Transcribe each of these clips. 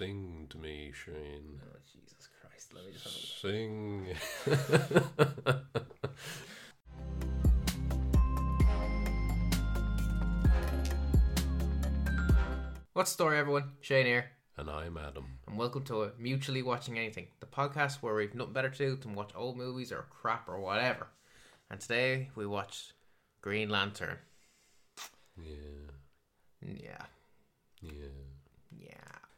Sing to me, Shane. Oh Jesus Christ! Let me just Sing. What's the story, everyone? Shane here, and I'm Adam. and welcome to Mutually Watching Anything, the podcast where we've nothing better to do than watch old movies or crap or whatever. And today we watched Green Lantern. Yeah, Yeah, yeah.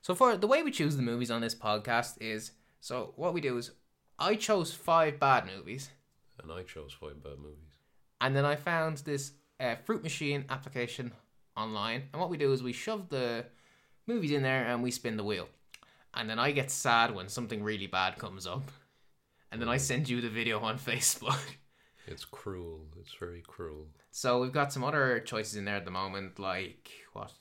So for the way we choose the movies on this podcast is so what we do is I chose five bad movies, And I chose five bad movies. and then I found this uh, Fruit Machine application online. And what we do is we shove the movies in there and we spin the wheel. And then I get sad when something really bad comes up. And then I send you the video on Facebook. It's cruel. It's very cruel. So we've got some other choices in there at the moment, like what?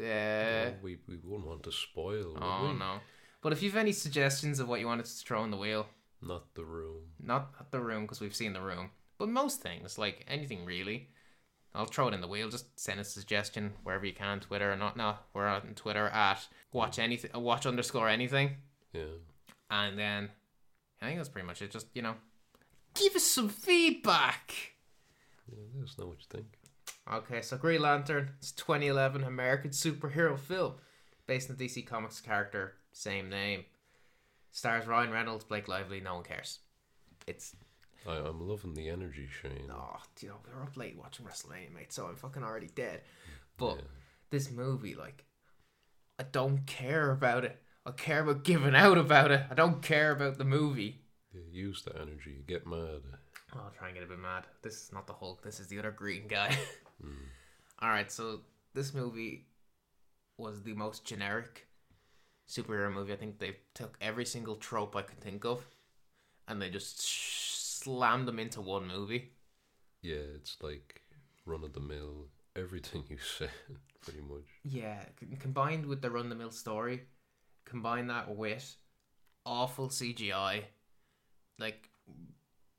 Uh, we we wouldn't want to spoil. Oh we? no! But if you've any suggestions of what you wanted to throw in the wheel, Not the room. not at the room because we've seen the room, but most things, like anything really, I'll throw it in the wheel. Just send us a suggestion wherever you can, Twitter or not. No, we're on Twitter at watch anything, watch underscore anything, Yeah. and then I think that's pretty much it. Just you know, give us some feedback. Yeah. Let us know what you think. Okay, so Green Lantern, it's 2011 American superhero film based on the DC Comics character, same name. Stars Ryan Reynolds, Blake Lively, no one cares. It's I, I'm loving the energy, Shane. oh, you know, we were up late watching WrestleMania, mate, so I'm fucking already dead. But Yeah. this movie, like, I don't care about it. I care about giving out about it. I don't care about the movie. Yeah, use the energy. Get mad. I'll try and get a bit mad. This is not the Hulk. This is the other green guy. Mm. All right, so this movie was the most generic superhero movie. I think they took every single trope I could think of, and they just sh- slammed them into one movie. Yeah, it's like run of the mill. Everything you said, pretty much. Yeah, c- combined with the run of the mill story, combine that with awful CGI, like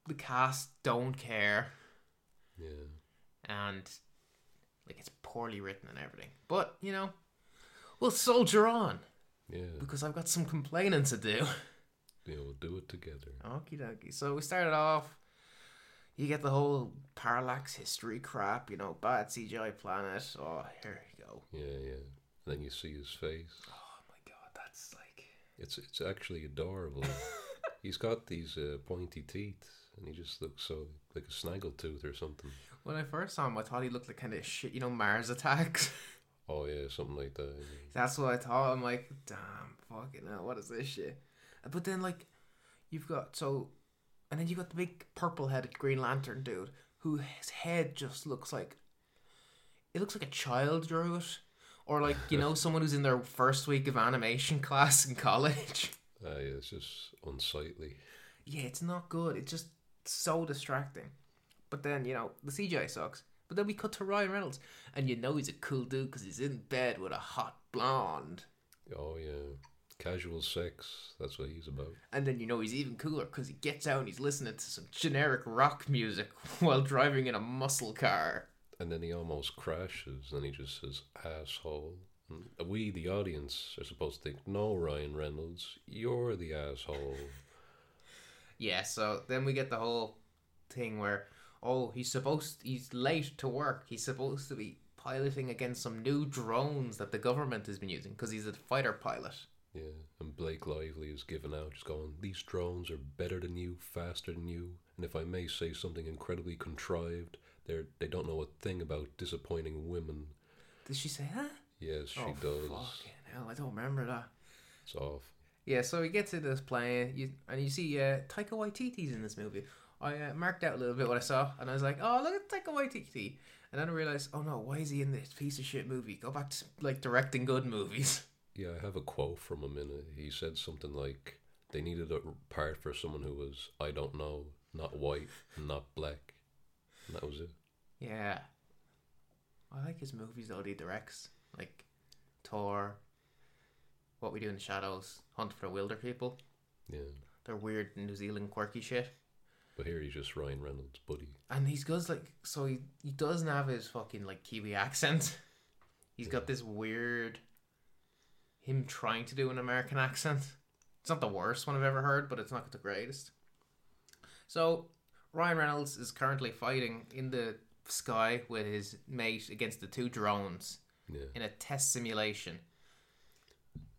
the cast don't care. Yeah. and like it's poorly written and everything. But you know, we'll soldier on Yeah. because I've got some complaining to do. Yeah, we'll do it together. Okie dokie. So we started off. You get the whole parallax history crap, you know, bad CGI planet. Oh, here you go. Yeah, yeah. And then you see his face. Oh my god, that's like. It's it's actually adorable. He's got these uh, pointy teeth, and he just looks so like a snaggletooth or something. When I first saw him, I thought he looked like kind of shit, you know, Mars Attacks. Oh yeah, something like that. yeah. That's what I thought. I'm like, damn, fucking hell, what is this shit? But then, like, you've got so, and then you got the big purple-headed Green Lantern dude, who his head just looks like, it looks like a child drew it, or like you know someone who's in their first week of animation class in college. Uh, yeah, it's just unsightly. yeah, it's not good. It's just so distracting. But then you know the CGI sucks. But then we cut to Ryan Reynolds, and you know he's a cool dude because he's in bed with a hot blonde. Oh yeah, casual sex. That's what he's about. And then you know he's even cooler because he gets out and he's listening to some generic rock music while driving in a muscle car. And then he almost crashes, and he just says asshole. And we, the audience, are supposed to think, no, Ryan Reynolds, you're the asshole. Yeah, so then we get the whole thing where, oh, he's supposed, he's late to work. He's supposed to be piloting against some new drones that the government has been using because he's a fighter pilot. Yeah, and Blake Lively is giving out, just going, These drones are better than you, faster than you, and if I may say something incredibly contrived, they're, they don't know a thing about disappointing women. Did she say that? Yes, she oh, does. fucking hell, I don't remember that. It's off. Yeah, so we get to this plane, you, and you see uh, Taika Waititi's in this movie. I uh, marked out a little bit what I saw, and I was like, "Oh, look at Taika Waititi," and then I realized, "Oh no, why is he in this piece of shit movie? Go back to like directing good movies." Yeah, I have a quote from him in it. He said something like, They needed a part for someone who was, I don't know, not white, not black. And that was it. Yeah, I like his movies though. He directs like Thor, What We Do in the Shadows, Hunt for the Wilder People. Yeah. They're weird New Zealand quirky shit. But here he's just Ryan Reynolds, buddy. And he's goes like so he he doesn't have his fucking like Kiwi accent. He's got this weird him trying to do an American accent. It's not the worst one I've ever heard, but it's not the greatest. So Ryan Reynolds is currently fighting in the sky with his mate against the two drones Yeah. in a test simulation.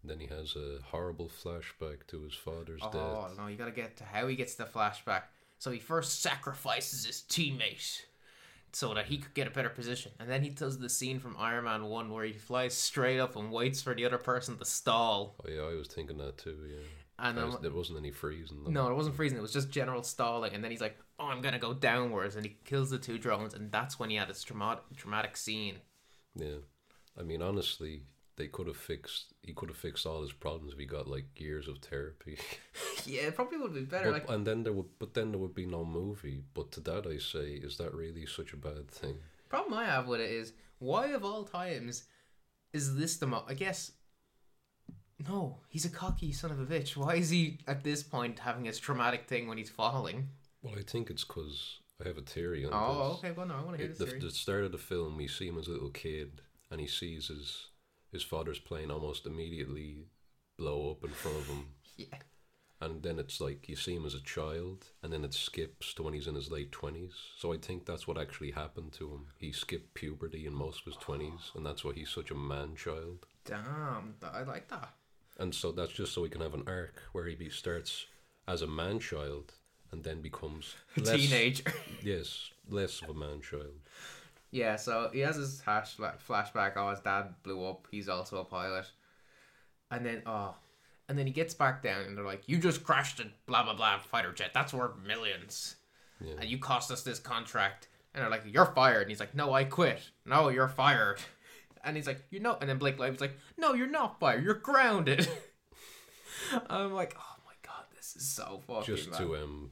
Then he has a horrible flashback to his father's Oh death. no, you gotta get to how he gets the flashback. So he first sacrifices his teammate so that he could get a better position. And then he does the scene from Iron Man 1 where he flies straight up and waits for the other person to stall. Oh yeah, I was thinking that too. Yeah. And was- there wasn't any freezing. though. no, it wasn't freezing, it was just general stalling. And then he's like, oh, I'm gonna go downwards. And he kills the two drones. And that's when he had his traumatic scene. Yeah. I mean, honestly, they could have fixed. He could have fixed all his problems if he got like years of therapy. yeah, it probably would be better. But, like, and then there would, but then there would be no movie. But to that I say, is that really such a bad thing? problem I have with it is why of all times is this the mo? I guess no, he's a cocky son of a bitch. Why is he at this point having his traumatic thing when he's falling? Well, I think it's because I have a theory on Oh, this. okay. Well, no, I want to hear It- this the, theory. the start of the film, we see him as a little kid, and he sees his his father's plane almost immediately blow up in front of him. Yeah. And then it's like you see him as a child, and then it skips to when he's in his late twenties. So I think that's what actually happened to him. He skipped puberty in most of his twenties, and that's why he's such a man child. Damn, I like that. And so that's just so he can have an arc where he be, starts as a man child and then becomes less, Teenager. Yes, less of a man child. Yeah. So he has his hash flashback. Oh, his dad blew up. He's also a pilot. And then oh, and then he gets back down, and they're like, "You just crashed a blah blah blah fighter jet. That's worth millions. Yeah. and you cost us this contract. And they're like, you're fired. And he's like, no, I quit. No, you're fired. And he's like, you know. And then Blake Lively's like, no, you're not fired. You're grounded. I'm like, oh my god, this is so fucking. just bad. to um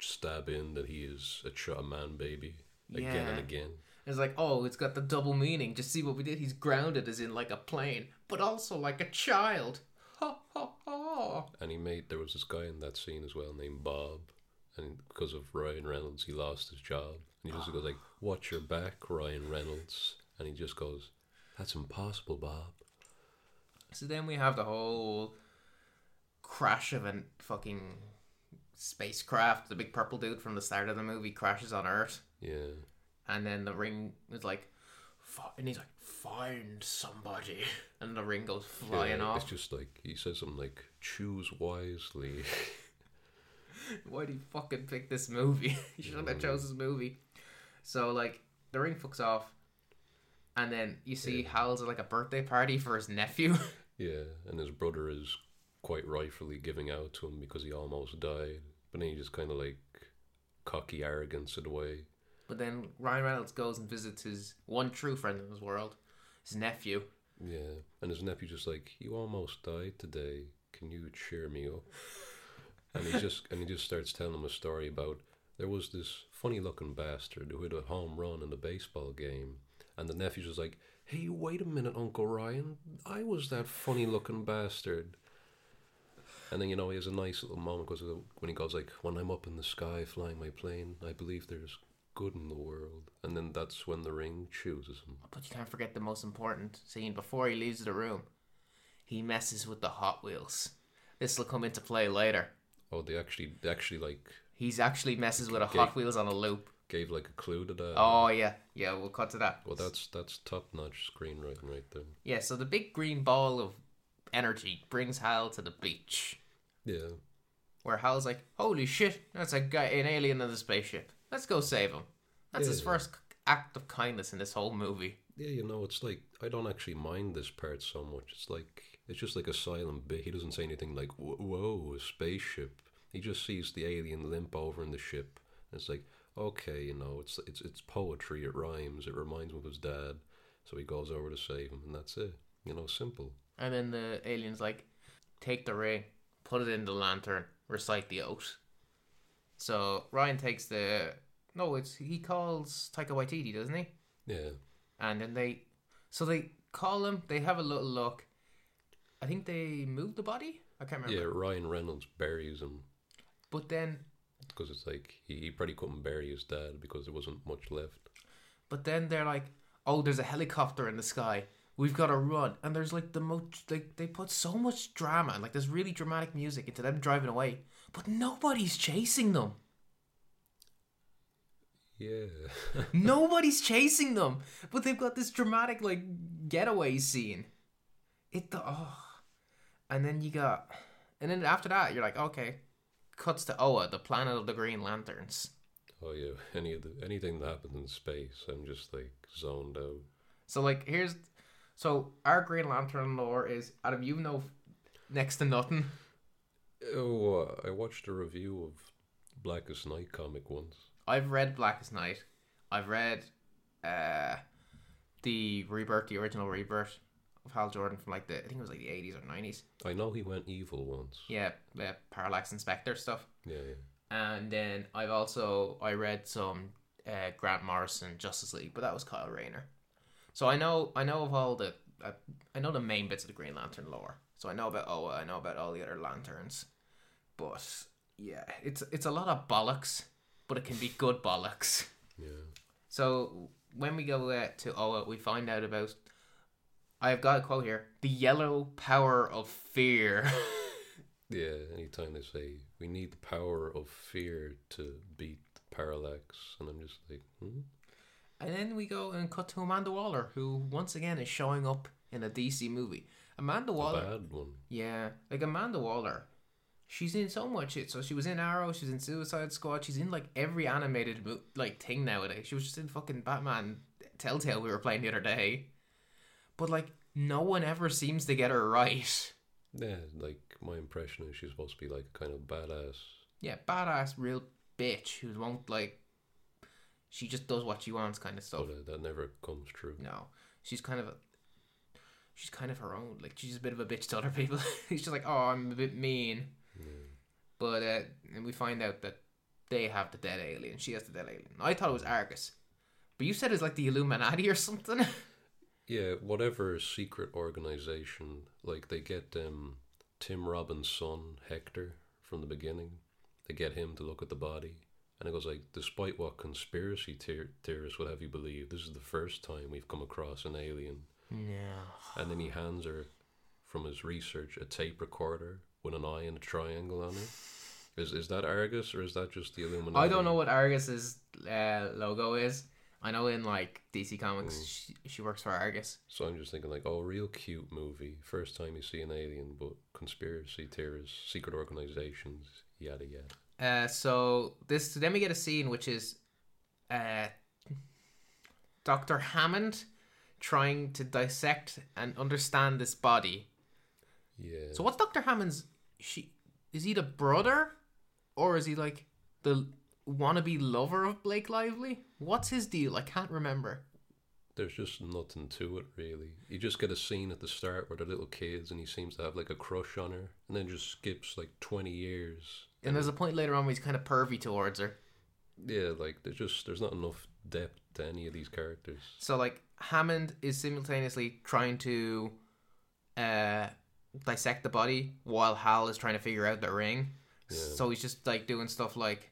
stab in that he is a, ch- a man baby again Yeah. and again. It's like, oh, it's got the double meaning. Just see what we did. He's grounded as in like a plane, but also like a child. Ha ha ha. And he made there was this guy in that scene as well named Bob, and because of Ryan Reynolds, he lost his job. And he just goes like, "Watch your back, Ryan Reynolds," and he just goes, "That's impossible, Bob." So then we have the whole crash of a fucking spacecraft. The big purple dude from the start of the movie crashes on Earth, Yeah, and then the ring is like, and he's like, "Find somebody," and the ring goes flying yeah, off. It's just like he says something like, "Choose wisely." Why do you fucking pick this movie? you shouldn't have chose this movie. So like, the ring fucks off, and then you see Yeah. Hal's at like a birthday party for his nephew. yeah, and his brother is quite rightfully giving out to him because he almost died, but then he just kind of like cocky arrogance it away. But then Ryan Reynolds goes and visits his one true friend in this world, his nephew. Yeah, and his nephew just like, "You almost died today. Can you cheer me up?" And he just and he just starts telling him a story about there was this funny looking bastard who hit a home run in a baseball game, and the nephew's just like, "Hey, wait a minute, Uncle Ryan, I was that funny looking bastard." And then you know he has a nice little moment because when he goes like, "When I'm up in the sky flying my plane, I believe there's good in the world," and then that's when the ring chooses him. But you can't forget the most important scene before he leaves the room. He messes with the Hot Wheels. This will come into play later. Oh, they actually, they actually like He's actually messes with a Hot Wheels on a loop. gave like a clue to that. Oh yeah, yeah. We'll cut to that. Well, that's that's top notch screenwriting right there. Yeah. So the big green ball of energy brings Hal to the beach, Yeah, where Hal's like, "Holy shit, that's a guy, an alien in the spaceship. Let's go save him." That's his first act of kindness in this whole movie. yeah. You know, it's like I don't actually mind this part so much. It's like it's just like a silent bit. He doesn't say anything like "Whoa, a spaceship." He just sees the alien limp over in the ship. And it's like, okay, you know, it's it's it's poetry. It rhymes. It reminds him of his dad. So he goes over to save him, and that's it. You know, simple. And then the alien's like, take the ring, put it in the lantern, recite the oath. So Ryan takes the no, it's he calls Taika Waititi, doesn't he? Yeah, And then they, so they call him. They have a little look. I think they move the body. I can't remember. yeah. Ryan Reynolds buries him But then, because it's like he, he probably couldn't bury his dad because there wasn't much left. but then they're like, oh, there's a helicopter in the sky. we've got to run. And there's like the most, like, they put so much drama and like there's really dramatic music into them driving away, but nobody's chasing them. Yeah. Nobody's chasing them, but they've got this dramatic like getaway scene. It oh, and then you got, and then after that you're like, okay, cuts to Oa, the planet of the Green Lanterns. oh yeah. Any of the anything that happens in space, I'm just like zoned out. So like here's, so our Green Lantern lore is Adam, you know next to nothing. Oh, uh, I watched a review of Blackest Night comic once. I've read Blackest Night. I've read uh the Rebirth, the original Rebirth of Hal Jordan from like the I think it was like the eighties or nineties. I know he went evil once. Yeah, uh, Parallax Inspector stuff. Yeah, yeah. And then I've also I read some uh, Grant Morrison Justice League, but that was Kyle Rayner. So I know I know of all the uh, I know the main bits of the Green Lantern lore. So I know about Oa, I know about all the other lanterns. But yeah, it's it's a lot of bollocks, but it can be good bollocks. Yeah. So when we go uh, to Oa, we find out about. I've got a quote here: "The yellow power of fear." Yeah, anytime they say we need the power of fear to beat parallax, and I'm just like, hmm? and then we go and cut to Amanda Waller, who once again is showing up in a DC movie. Amanda Waller, bad one. yeah, like Amanda Waller, she's in so much shit. So she was in Arrow, she's in Suicide Squad, she's in like every animated like thing nowadays. She was just in fucking Batman Telltale we were playing the other day, but like no one ever seems to get her right. Yeah, like my impression is she's supposed to be like a kind of badass. Yeah, badass, real bitch who won't like. She just does what she wants, kind of stuff. But uh, that never comes true. No, she's kind of a. She's kind of her own. Like she's a bit of a bitch to other people. she's just like, oh, I'm a bit mean. Yeah. But uh, and we find out that they have the dead alien. She has the dead alien. I thought it was Argus, but you said it's like the Illuminati or something. Yeah, whatever secret organization, like they get um, Tim Robbins' son Hector from the beginning. They get him to look at the body, and it goes like, despite what conspiracy theor- theorists would have you believe, this is the first time we've come across an alien. No. And then he hands her, from his research, a tape recorder with an eye and a triangle on it. Is is that Argus or is that just the Illuminati? I don't know what Argus's uh, logo is. I know in like DC Comics, Mm. she, she works for Argus. So I'm just thinking like, oh, real cute movie. First time you see an alien, but conspiracy theorists, secret organizations, yada yada. Uh, so this then we get a scene which is uh, Doctor Hammond trying to dissect and understand this body. Yeah. So what's Doctor Hammond's? She is he the brother, or is he like the wannabe lover of Blake Lively? What's his deal? I can't remember. There's just nothing to it really. You just get a scene at the start where they're little kids and he seems to have like a crush on her, and then just skips like 20 years. And there's a point later on where he's kind of pervy towards her. Yeah, like there's just there's not enough depth to any of these characters. So like Hammond is simultaneously trying to uh dissect the body while Hal is trying to figure out the ring. Yeah. So he's just like doing stuff like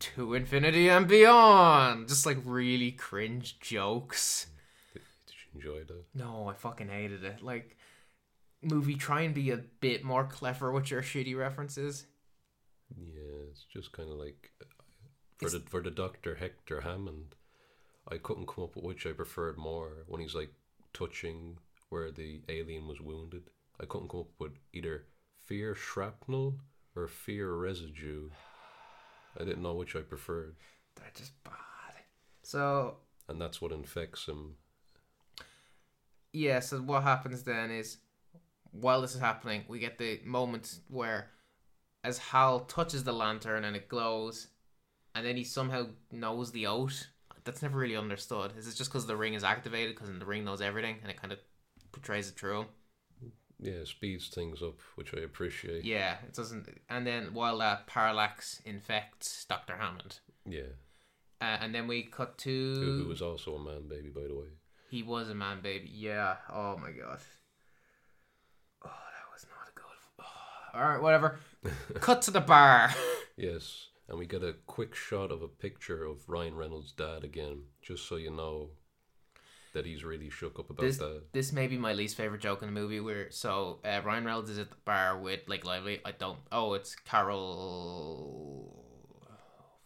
to infinity and beyond. Just like really cringe jokes. Did you enjoy that? No, I fucking hated it. Like movie try and be a bit more clever with your shitty references. Yeah, it's just kind of like for the for the Doctor Hector Hammond, I couldn't come up with which I preferred more when he's like touching where the alien was wounded. I couldn't come up with either fear shrapnel or fear residue. I didn't know which I preferred, They're just bad. So and that's what infects him. yeah, so what happens then is while this is happening, we get the moment where as Hal touches the lantern and it glows, and then he somehow knows the oath. That's never really understood. Is it just because the ring is activated? Because the ring knows everything, and it kind of portrays it through. Yeah, speeds things up, which I appreciate. Yeah, it doesn't. And then while that parallax infects Doctor Hammond, Yeah, uh, and then we cut who, to who was also a man baby, by the way. he was a man baby. Yeah. Oh my god. Oh, that was not a good. Oh. All right, whatever. cut to the bar. Yes, and we get a quick shot of a picture of Ryan Reynolds' dad again, just so you know. that he's really shook up about This that. this may be my least favorite joke in the movie. Where so uh, Ryan Reynolds is at the bar with like Lively. I don't. Oh, it's Carol. Oh,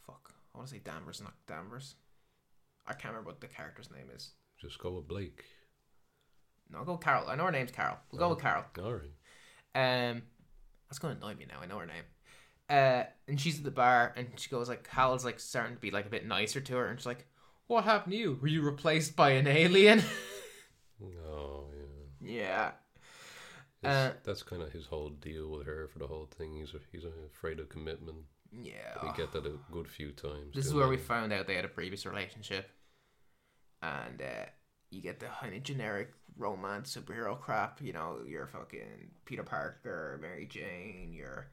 fuck. I want to say Danvers, not Danvers. I can't remember what the character's name is. Just go with Blake. No, I'll go with Carol. I know her name's Carol. We'll go with Carol. All right. Um, that's going to annoy me now. I know her name. Uh, and she's at the bar, and she goes like, Hal's like starting to be like a bit nicer to her, and she's like, "What happened to you? Were you replaced by an alien?" Oh yeah. yeah. Uh, that's kind of his whole deal with her for the whole thing. He's he's afraid of commitment. Yeah. We get that a good few times. This is where we we? found out they had a previous relationship, and uh, you get the kind of generic romance superhero crap. You know, you're fucking Peter Parker, Mary Jane, you're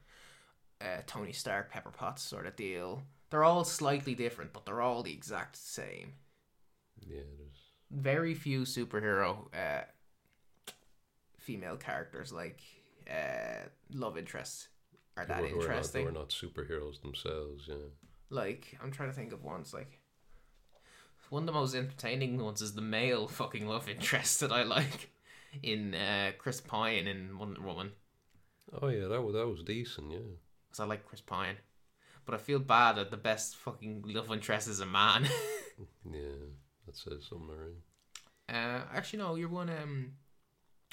uh, Tony Stark, Pepper Potts sort of deal. They're all slightly different, but they're all the exact same. Yeah, there's Very few superhero uh, female characters like uh, love interests are that who who are not- interesting. Who are not superheroes themselves. Yeah. Like, I'm trying to think of ones like. One of the most entertaining ones is the male fucking love interest that I like in uh, Chris Pine in Wonder Woman. Oh yeah, that was that was decent. Yeah. Because I like Chris Pine. But I feel bad that the best fucking love interest is a man. Yeah, that says something, alright. uh, actually, no, you're one. Um,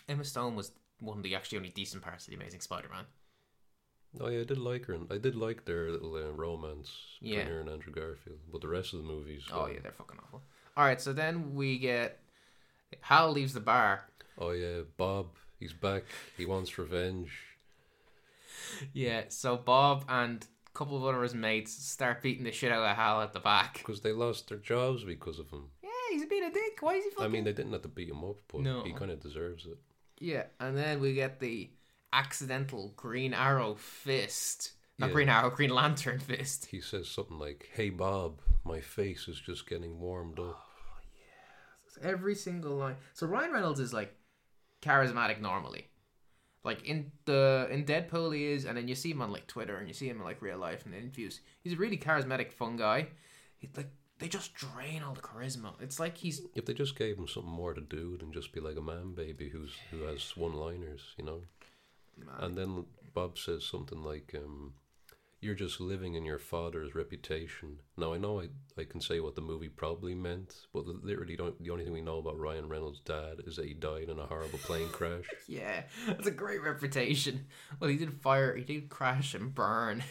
Emma Stone was one of the actually only decent parts of The Amazing Spider Man. Oh yeah, I did like her, and I did like their little uh, romance Yeah. between her and Andrew Garfield. But the rest of the movies, Oh, yeah, they're fucking awful. Alright, so then we get. Hal leaves the bar. oh yeah, Bob, he's back. He wants revenge. Yeah, so Bob and a couple of other his mates start beating the shit out of Hal at the back. Because they lost their jobs because of him. Yeah, he's being a dick. Why is he fucking? I mean, they didn't have to beat him up, but No. he kind of deserves it. yeah, and then we get the accidental Green Arrow fist. Not Yeah. Green Arrow, Green Lantern fist. He says something like, "Hey Bob, my face is just getting warmed up." Oh, Every single line. So Ryan Reynolds is like charismatic normally. Like in the in Deadpool he is, and then you see him on like Twitter and you see him in like real life and interviews. He's a really charismatic, fun guy. He like they just drain all the charisma. It's like he's If they just gave him something more to do than just be like a man baby who's who has one-liners, you know. And then Bob says something like, um, "You're just living in your father's reputation." Now I know I, I can say what the movie probably meant, but literally don't, the only thing we know about Ryan Reynolds' dad is that he died in a horrible plane crash. yeah, that's a great reputation. Well, he did fire, he did crash and burn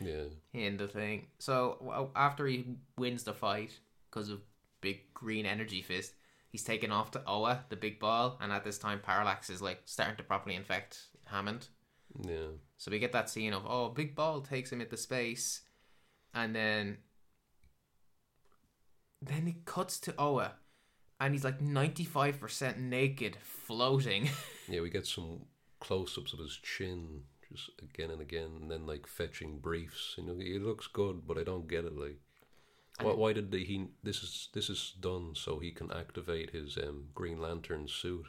Yeah, in the thing. So after he wins the fight because of big green energy fist, he's taken off to Oa, the big ball, and at this time Parallax is like starting to properly infect Hammond. Yeah. So we get that scene of oh, big ball takes him into space, and then then it cuts to Oa, and he's like ninety five percent naked, floating. Yeah, we get some close-ups of his chin just again and again, and then like fetching briefs. You know, it looks good, but I don't get it. Like, And why, why did they, he? This is this is done so he can activate his um, Green Lantern suit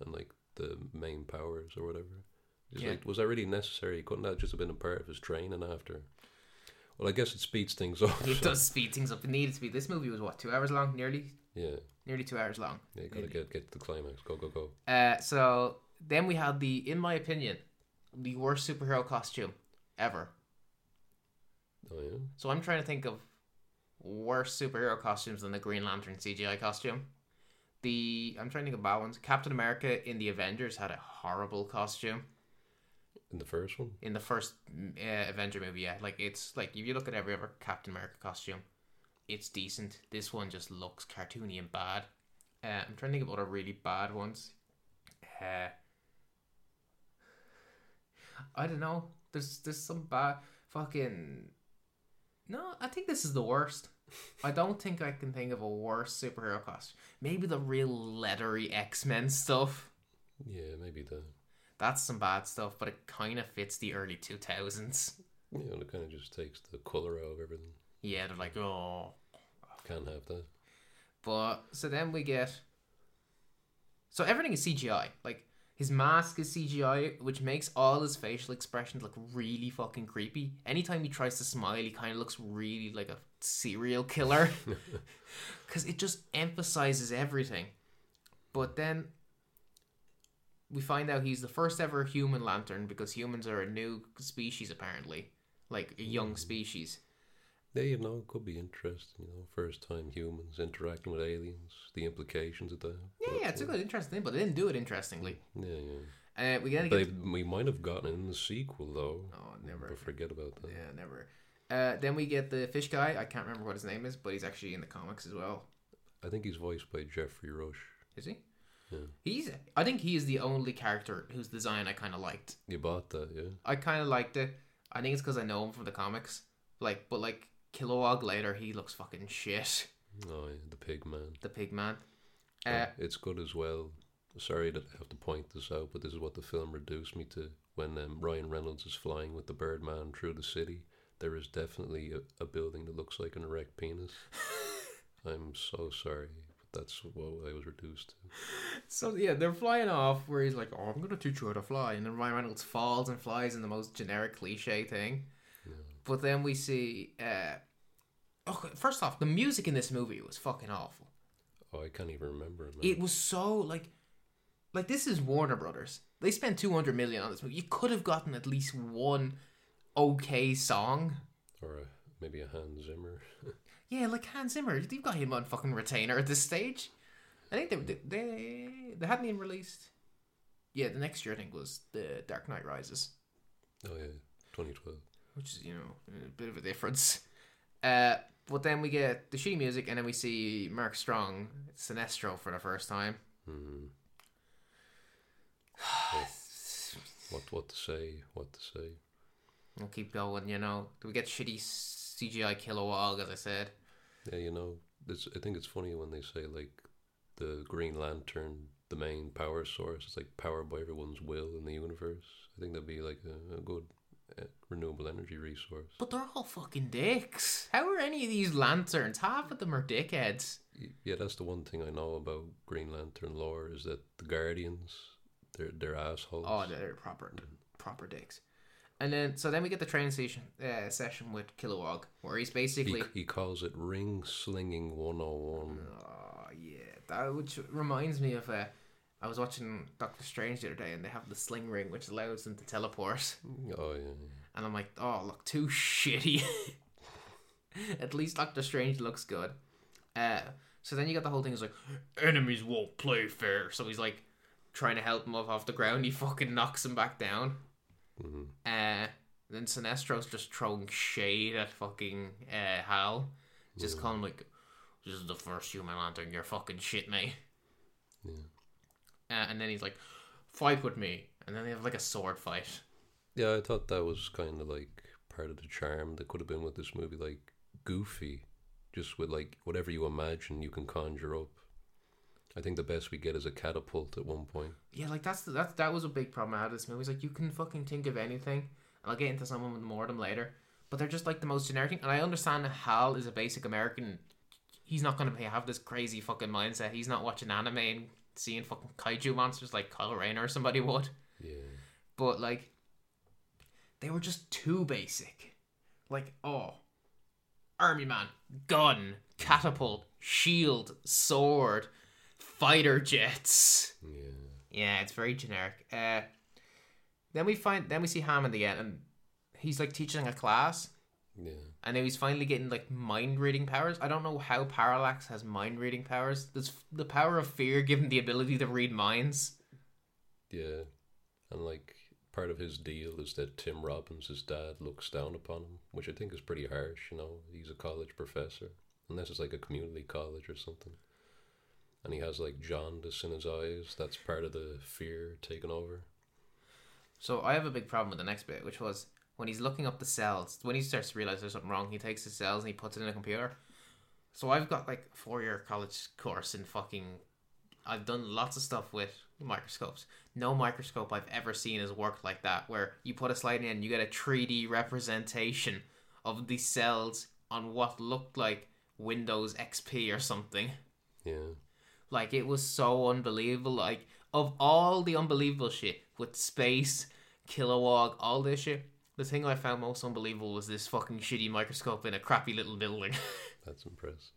and like the main powers or whatever. It's Yeah. like, was that really necessary? Couldn't that just have been a part of his training after? Well, I guess it speeds things up. it so- does speed things up. It needed to be. This movie was what two hours long, nearly, Yeah, nearly two hours long. yeah. Gotta get get to the climax. Go go go. Uh, so then we had the, in my opinion, the worst superhero costume ever. Oh yeah. So I'm trying to think of worse superhero costumes than the Green Lantern CGI costume. The I'm trying to think of bad ones. Captain America in the Avengers had a horrible costume In the first one. in the first uh, Avenger movie. Yeah, like it's like if you look at every other Captain America costume, it's decent. This one just looks cartoony and bad. Uh, I'm trying to think of other really bad ones. Uh, I don't know. There's there's some bad fucking. No, I think this is the worst. I don't think I can think of a worse superhero costume. Maybe the real leathery X Men stuff. Yeah, maybe the. That's some bad stuff, but it kind of fits the early two thousands. You know, it kind of just takes the color out of everything. Yeah, they're like, oh. Can't have that. But so then we get. So everything is CGI. Like his mask is CGI, which makes all his facial expressions look really fucking creepy. Anytime he tries to smile, he kind of looks really like a serial killer. Because it just emphasizes everything. But then we find out he's the first ever human lantern because humans are a new species apparently, like a young species. Yeah, you know, it could be interesting. You know, first time humans interacting with aliens, the implications of that. Yeah, yeah, it's a good, interesting thing, but they didn't do it interestingly. Yeah, yeah. Uh, we gotta They, get. we might have gotten in the sequel though. Oh, never. But forget about that. Yeah, never. Uh, then we get the fish guy. I can't remember what his name is, but he's actually in the comics as well. I think he's voiced by Geoffrey Rush. Is he? Yeah. He's. I think he is the only character whose design I kind of liked. You bought that, yeah? I kind of liked it. I think it's because I know him from the comics. Like, but like Kilowog later, he looks fucking shit. Oh, yeah, the pig man. The pig man. Oh, Uh, it's good as well. Sorry that I have to point this out, but this is what the film reduced me to. When um, Ryan Reynolds is flying with the Birdman through the city, there is definitely a, a building that looks like an erect penis. I'm so sorry, that's what I was reduced to. So yeah, they're flying off where he's like, "Oh, I'm gonna teach you how to fly," and then Ryan Reynolds falls and flies in the most generic cliche thing. But then we see. Uh, okay, first off, the music in this movie was fucking awful. Oh, I can't even remember it. Man. It was so like, like this is Warner Brothers. They spent two hundred million on this movie. You could have gotten at least one okay song. or a, maybe a Hans Zimmer. Yeah, like Hans Zimmer. You've got him on fucking retainer at this stage. I think they they they hadn't even released. Yeah, the next year I think was the Dark Knight Rises, Oh yeah, 2012. which is you know a bit of a difference. Uh, but then we get the shitty music, and then we see Mark Strong, Sinestro for the first time. Hmm. What what to say? What to say? We'll keep going, you know. Do we get shitty CGI Kilowog, as I said? Yeah, you know, it's, I think it's funny when they say like the Green Lantern, the main power source, is like powered by everyone's will in the universe. I think that'd be like a, a good uh, renewable energy resource. But they're all fucking dicks. How are any of these lanterns? Half of them are dickheads. Yeah, that's the one thing I know about Green Lantern lore is that the Guardians, they're they're assholes. Oh, they're proper, proper dicks. And then, so then we get the training session, uh, session with Kilowog, where he's he, basically, he calls it ring slinging 101. oh yeah, that which reminds me of, uh, I was watching Doctor Strange the other day, and they have the sling ring, which allows them to teleport, Oh yeah, and I'm like, oh, look, too shitty. At least Doctor Strange looks good. Uh, so then you got the whole thing is like, enemies won't play fair. So he's like trying to help him up off the ground. He fucking knocks him back down. Hmm Uh, then Sinestro's just throwing shade at fucking uh, Hal. Just calling him like, this is the first human lantern, you're fucking shit, mate. yeah. Uh, and then he's like, fight with me. And then they have like a sword fight. Yeah, I thought that was kind of like part of the charm that could have been with this movie, like goofy, just with like whatever you imagine you can conjure up. I think the best we get is a catapult at one point. Yeah, like that's the, that that was a big problem I had with this movie. It's like you can fucking think of anything, and I'll get into some of them more of them later. But they're just like the most generic thing. And I understand Hal is a basic American. He's not gonna have this crazy fucking mindset. He's not watching anime and seeing fucking kaiju monsters like Kyle Rayner or somebody would. Yeah, But like, they were just too basic. Like, oh, army man, gun, catapult, shield, sword, fighter jets. yeah, Yeah, it's very generic. Uh, then we find, then we see Hammond again, and he's like teaching a class, yeah. and now he's finally getting like mind reading powers. I don't know how Parallax has mind reading powers. Does the power of fear give him the ability to read minds? Yeah, and like part of his deal is that Tim Robbins, his dad, looks down upon him, which I think is pretty harsh. You know, he's a college professor, unless it's like a community college or something, and he has like jaundice in his eyes. That's part of the fear taking over. So I have a big problem with the next bit, which was when he's looking up the cells. When he starts to realize there's something wrong, he takes his cells and he puts it in a computer. So I've got like a four year college course in fucking. I've done lots of stuff with microscopes. No microscope I've ever seen has worked like that, where you put a slide in, you get a 3D representation of the cells on what looked like Windows XP or something. Yeah, Like it was so unbelievable. Like of all the unbelievable shit with space, Kilowog, all this shit, the thing I found most unbelievable was this fucking shitty microscope in a crappy little building. that's impressive.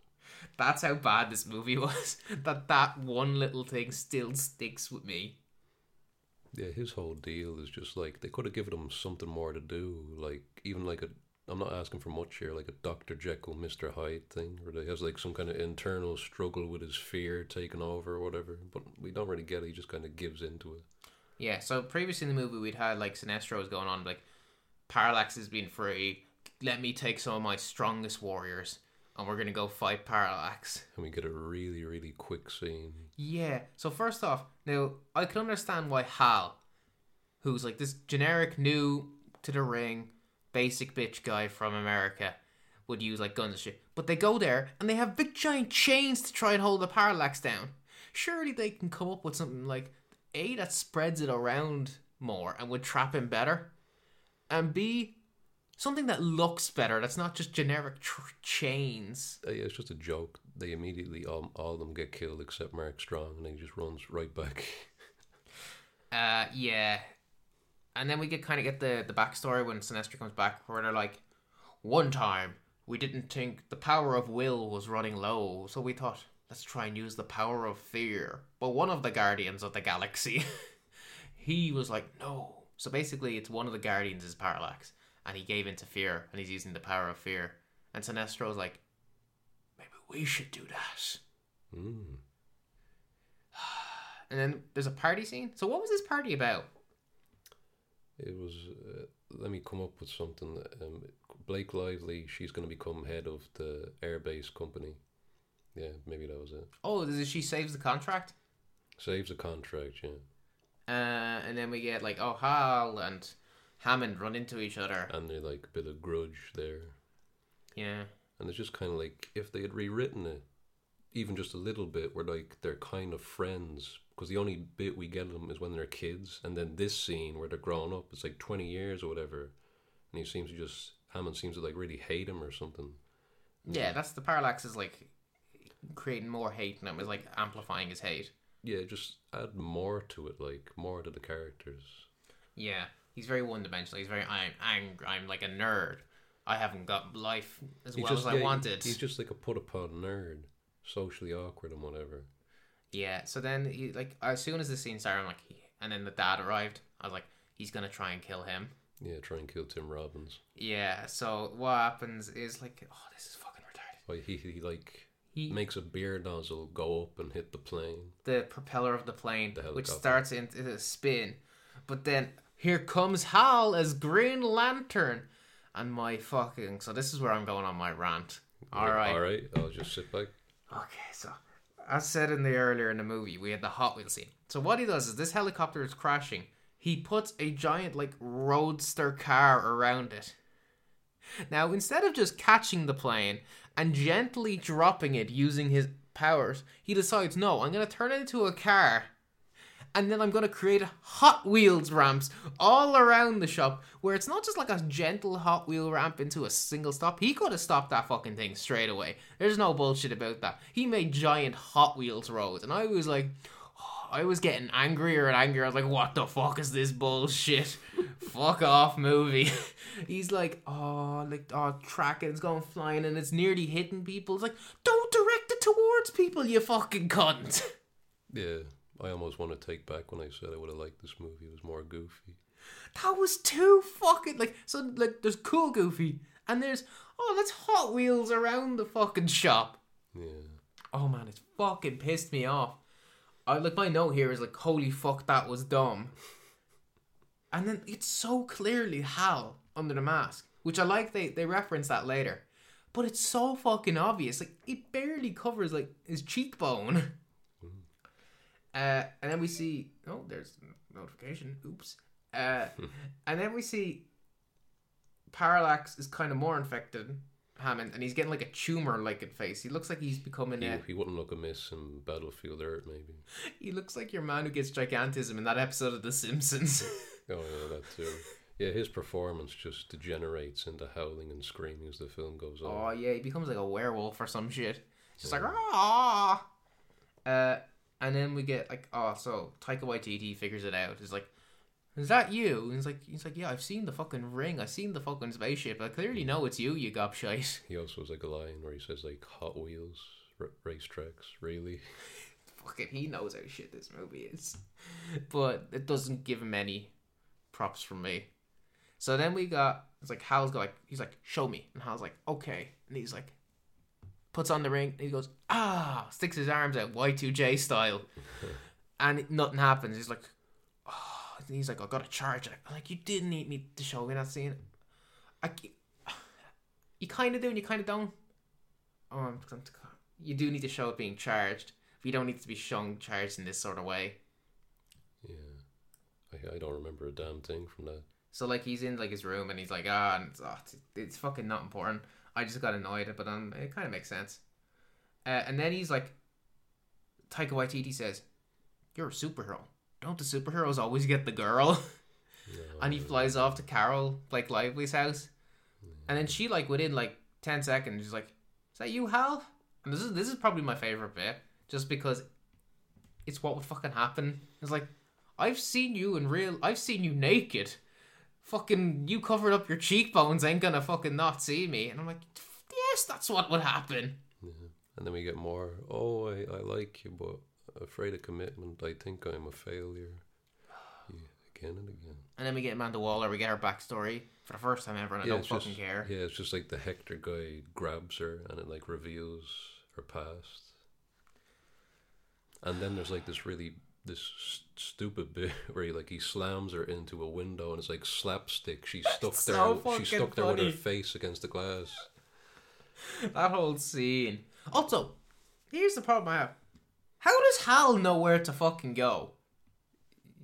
That's how bad this movie was. that that one little thing still sticks with me. Yeah, his whole deal is just like they could have given him something more to do, like even like a. I'm not asking for much here, like a Doctor Jekyll, Mister Hyde thing, where he has like some kind of internal struggle with his fear taking over or whatever. But we don't really get it. He just kind of gives into it. Yeah, so previously in the movie we'd had like Sinestro's going on like Parallax has been free. Let me take some of my strongest warriors and we're gonna go fight Parallax. And we get a really, really quick scene. Yeah. So first off, now I can understand why Hal, who's like this generic new to the ring, basic bitch guy from America, would use like guns and shit. But they go there and they have big giant chains to try and hold the Parallax down. Surely they can come up with something like A that spreads it around more and would trap him better. And B something that looks better that's not just generic tr- chains. Uh, yeah, it's just a joke. They immediately all, all of them get killed except Mark Strong, and he just runs right back. Uh, yeah. And then we get kind of get the the backstory when Sinestro comes back, where they're like, one time we didn't think the power of will was running low, so we thought let's try and use the power of fear. But one of the guardians of the galaxy, he was like, no. So basically, it's one of the guardians is Parallax, and he gave into fear, and he's using the power of fear. And Sinestro's like, maybe we should do that. Mm. And then there's a party scene. So what was this party about? It was. Uh, let me come up with something. Um, Blake Lively, she's going to become head of the airbase company. Yeah, maybe that was it. Oh, is it she saves the contract? Saves the contract, yeah. Uh, and then we get like oh Hal and Hammond run into each other. And they like a bit of grudge there. Yeah. And it's just kind of like if they had rewritten it, even just a little bit, where like they're kind of friends. Because the only bit we get of them is when they're kids, and then this scene where they're grown up, it's like twenty years or whatever, and he seems to just Hammond seems to like really hate him or something. Yeah, that's the parallax is like creating more hate in him is like amplifying his hate. Yeah, just add more to it, like more to the characters. Yeah, he's very one dimensional. He's very I'm I'm I'm like a nerd. I haven't got life as He's well just as I wanted. He's just like a put upon nerd, socially awkward and whatever. Yeah. So then he like as soon as the scene started, I'm like, he, and then the dad arrived. I was like, he's gonna try and kill him. Yeah, try and kill Tim Robbins. Yeah. So what happens is like, oh, this is fucking retarded. Like he, he like He makes a beer nozzle go up and hit the plane. the propeller of the plane, The which starts into a spin. But then here comes Hal as Green Lantern, and my fucking. So this is where I'm going on my rant. All right. all right. I'll just sit back. Okay, so as said in the earlier in the movie, we had the Hot Wheels scene. So what he does is this helicopter is crashing. He puts a giant like roadster car around it. Now instead of just catching the plane and gently dropping it using his powers, he decides no, I'm gonna turn it into a car. And then I'm gonna create Hot Wheels ramps all around the shop where it's not just like a gentle Hot Wheel ramp into a single stop. He could have stopped that fucking thing straight away. There's no bullshit about that. He made giant Hot Wheels roads, and I was like, I was getting angrier and angrier. I was like, what the fuck is this bullshit? fuck off, movie. He's like, oh, like, oh, tracking's going flying and it's nearly hitting people. It's like, don't direct it towards people, you fucking cunt. Yeah, I almost want to take back when I said I would have liked this movie. It was more goofy. That was too fucking like so like there's cool goofy and there's oh let's Hot Wheels around the fucking shop. Yeah. Oh man, it's fucking pissed me off. I like my note here is like holy fuck that was dumb. And then it's so clearly Hal under the mask, which I like they they reference that later. But it's so fucking obvious. Like it barely covers like his cheekbone. Uh, and then we see oh there's a notification. Oops. Uh, and then we see Parallax is kind of more infected, Hammond, and he's getting like a tumor like in face. He looks like he's becoming He, a. he wouldn't look amiss in Battlefield Earth, maybe. He looks like your man who gets gigantism in that episode of The Simpsons. Oh, yeah, that too. Yeah, his performance just degenerates into howling and screaming as the film goes on. oh yeah, he becomes like a werewolf or some shit. It's Just like ah. Uh, and then we get like oh, so Taika Waititi figures it out. He's like, Is that you? And he's like, he's like, yeah, I've seen the fucking ring. I've seen the fucking spaceship. I clearly know it's you, you gobshite. He also has like a line where he says like Hot Wheels r- racetracks. Really? Fucking, he knows how shit this movie is. But it doesn't give him any props from me. So then we got, it's like, Hal's got like, he's like, show me. And Hal's like, okay. And he's like, puts on the ring. He goes, ah, sticks his arms out, Y2J style. and nothing happens. He's like, oh, and he's like, I got to charge it. I'm like, you didn't need me to show me that scene. I, you kind of do and you kind of don't. Oh, I'm, I'm, you do need to show it being charged. But you don't need to be shown charged in this sort of way. Yeah. I, I don't remember a damn thing from that. So like he's in like his room and he's like, ah, and it's, oh, it's, it's fucking not important. I just got annoyed, but um, it kind of makes sense. Uh, and then he's like, Taika Waititi says, "You're a superhero. Don't the superheroes always get the girl?" No, and he flies off to Carol Blake Lively's house, and then she like within like ten seconds, she's like, "Is that you, Hal?" And this is this is probably my favorite bit, just because it's what would fucking happen. It's like, I've seen you in real. I've seen you naked. Fucking, you covered up your cheekbones. Ain't gonna fucking not see me. And I'm like, yes, that's what would happen. And then we get more, oh, I, I like you, but afraid of commitment. I think I'm a failure. Yeah, again and again. And then we get Amanda Waller. We get her backstory for the first time ever, and I don't fucking just, care. Yeah, it's just like the Hector guy grabs her and it like reveals her past. And then there's like this really this s- stupid bit where he like he slams her into a window and it's like slapstick. She's stuck there. so she's fucking stuck there with her face against the glass. That whole scene. Also, here's the problem I have. How does Hal know where to fucking go?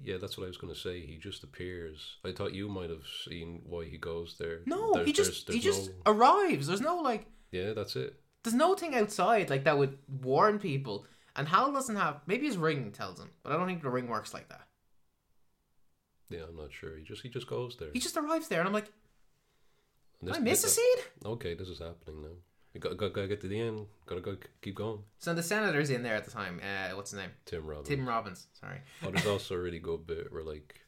Yeah, that's what I was going to say. He just appears. I thought you might have seen why he goes there. No, There- he just there's- he there's just arrives. There's no like yeah, that's it. there's no thing outside like that would warn people. And Hal doesn't have maybe his ring tells him, but I don't think the ring works like that. Yeah, I'm not sure. He just he just goes there. He just arrives there and I'm like, this- I miss a scene? Okay, this is happening now. You got got to get to the end. Got to go keep going. So the senator's in there at the time. Uh, what's his name? Tim Robbins. Tim Robbins. Sorry. Oh, there's also a really good bit where like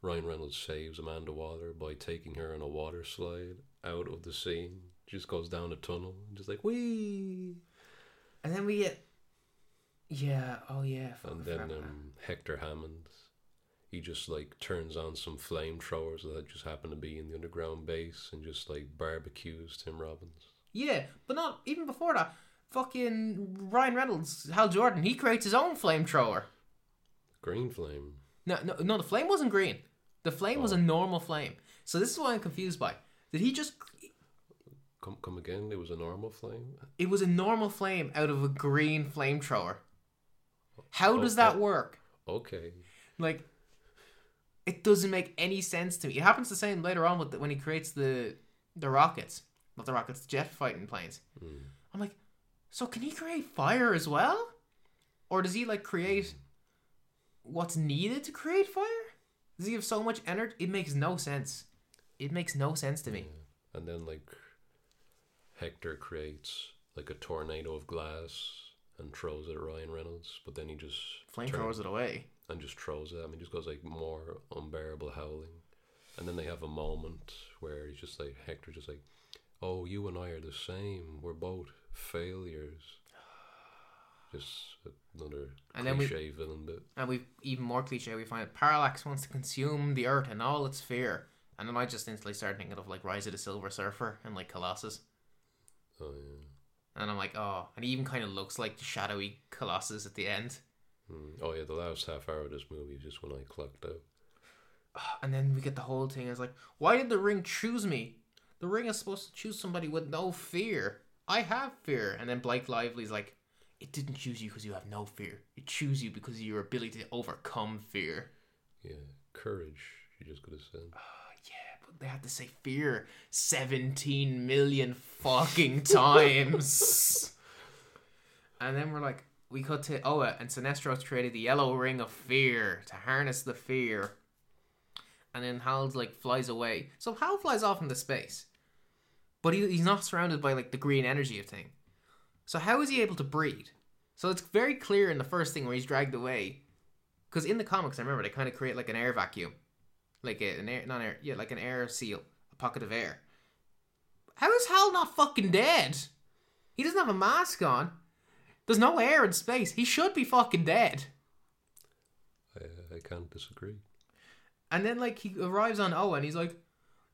Ryan Reynolds saves Amanda Waller by taking her on a water slide out of the scene. She just goes down a tunnel, just like wee. And then we get, yeah, oh yeah, And then forgot about that. um, Hector Hammond, he just like turns on some flamethrowers that just happen to be in the underground base and just like barbecues Tim Robbins. yeah, but not even before that. Fucking Ryan Reynolds, Hal Jordan, he creates his own flamethrower. Green flame. No, no, no, the flame wasn't green. The flame was a Oh. normal flame. So this is what I'm confused by. Did he just? Come come again. It was a normal flame. It was a normal flame out of a green flamethrower. How does Oh, that work? Okay. Like, it doesn't make any sense to me. It happens the same later on with the, when he creates the the rockets, not the rockets, the jet fighting planes. Mm. I'm like, so can he create fire as well, or does he like create what's needed to create fire? Does he have so much energy? It makes no sense. It makes no sense to me. Yeah. And then like Hector creates like a tornado of glass and throws it at Ryan Reynolds, but then he just Flame throws it away. and just throws it. I mean, just goes like more unbearable howling, and then they have a moment where he's just like Hector, just like, "Oh, you and I are the same. We're both failures." Just another And then we- cliche villain bit. And we even more cliche. We find Parallax wants to consume the Earth and all its fear. And then I just instantly started thinking of like Rise of the Silver Surfer and like Galactus. Oh yeah. And I'm like, oh, and he even kind of looks like the shadowy Galactus at the end. Mm. Oh yeah, the last half hour of this movie is just when I clocked out. And then we get the whole thing. It's like, why did the ring choose me? The ring is supposed to choose somebody with no fear. I have fear. And then Blake Lively's like, it didn't choose you because you have no fear. It chose you because of your ability to overcome fear. Yeah, courage. You just could have said. Yeah, but they had to say fear 17 million fucking times. and then we're like, we cut to Oa, and Sinestro's created the yellow ring of fear to harness the fear. And then Hal's like flies away. So Hal flies off into space. But he, he's not surrounded by like the green energy of thing. So how is he able to breathe? So it's very clear in the first thing where he's dragged away. Because in the comics, I remember they kind of create like an air vacuum like a, an air, not air, yeah, like an air seal, a pocket of air. How is Hal not fucking dead? He doesn't have a mask on. There's no air in space. He should be fucking dead. I, uh, I can't disagree. And then like he arrives on and he's like,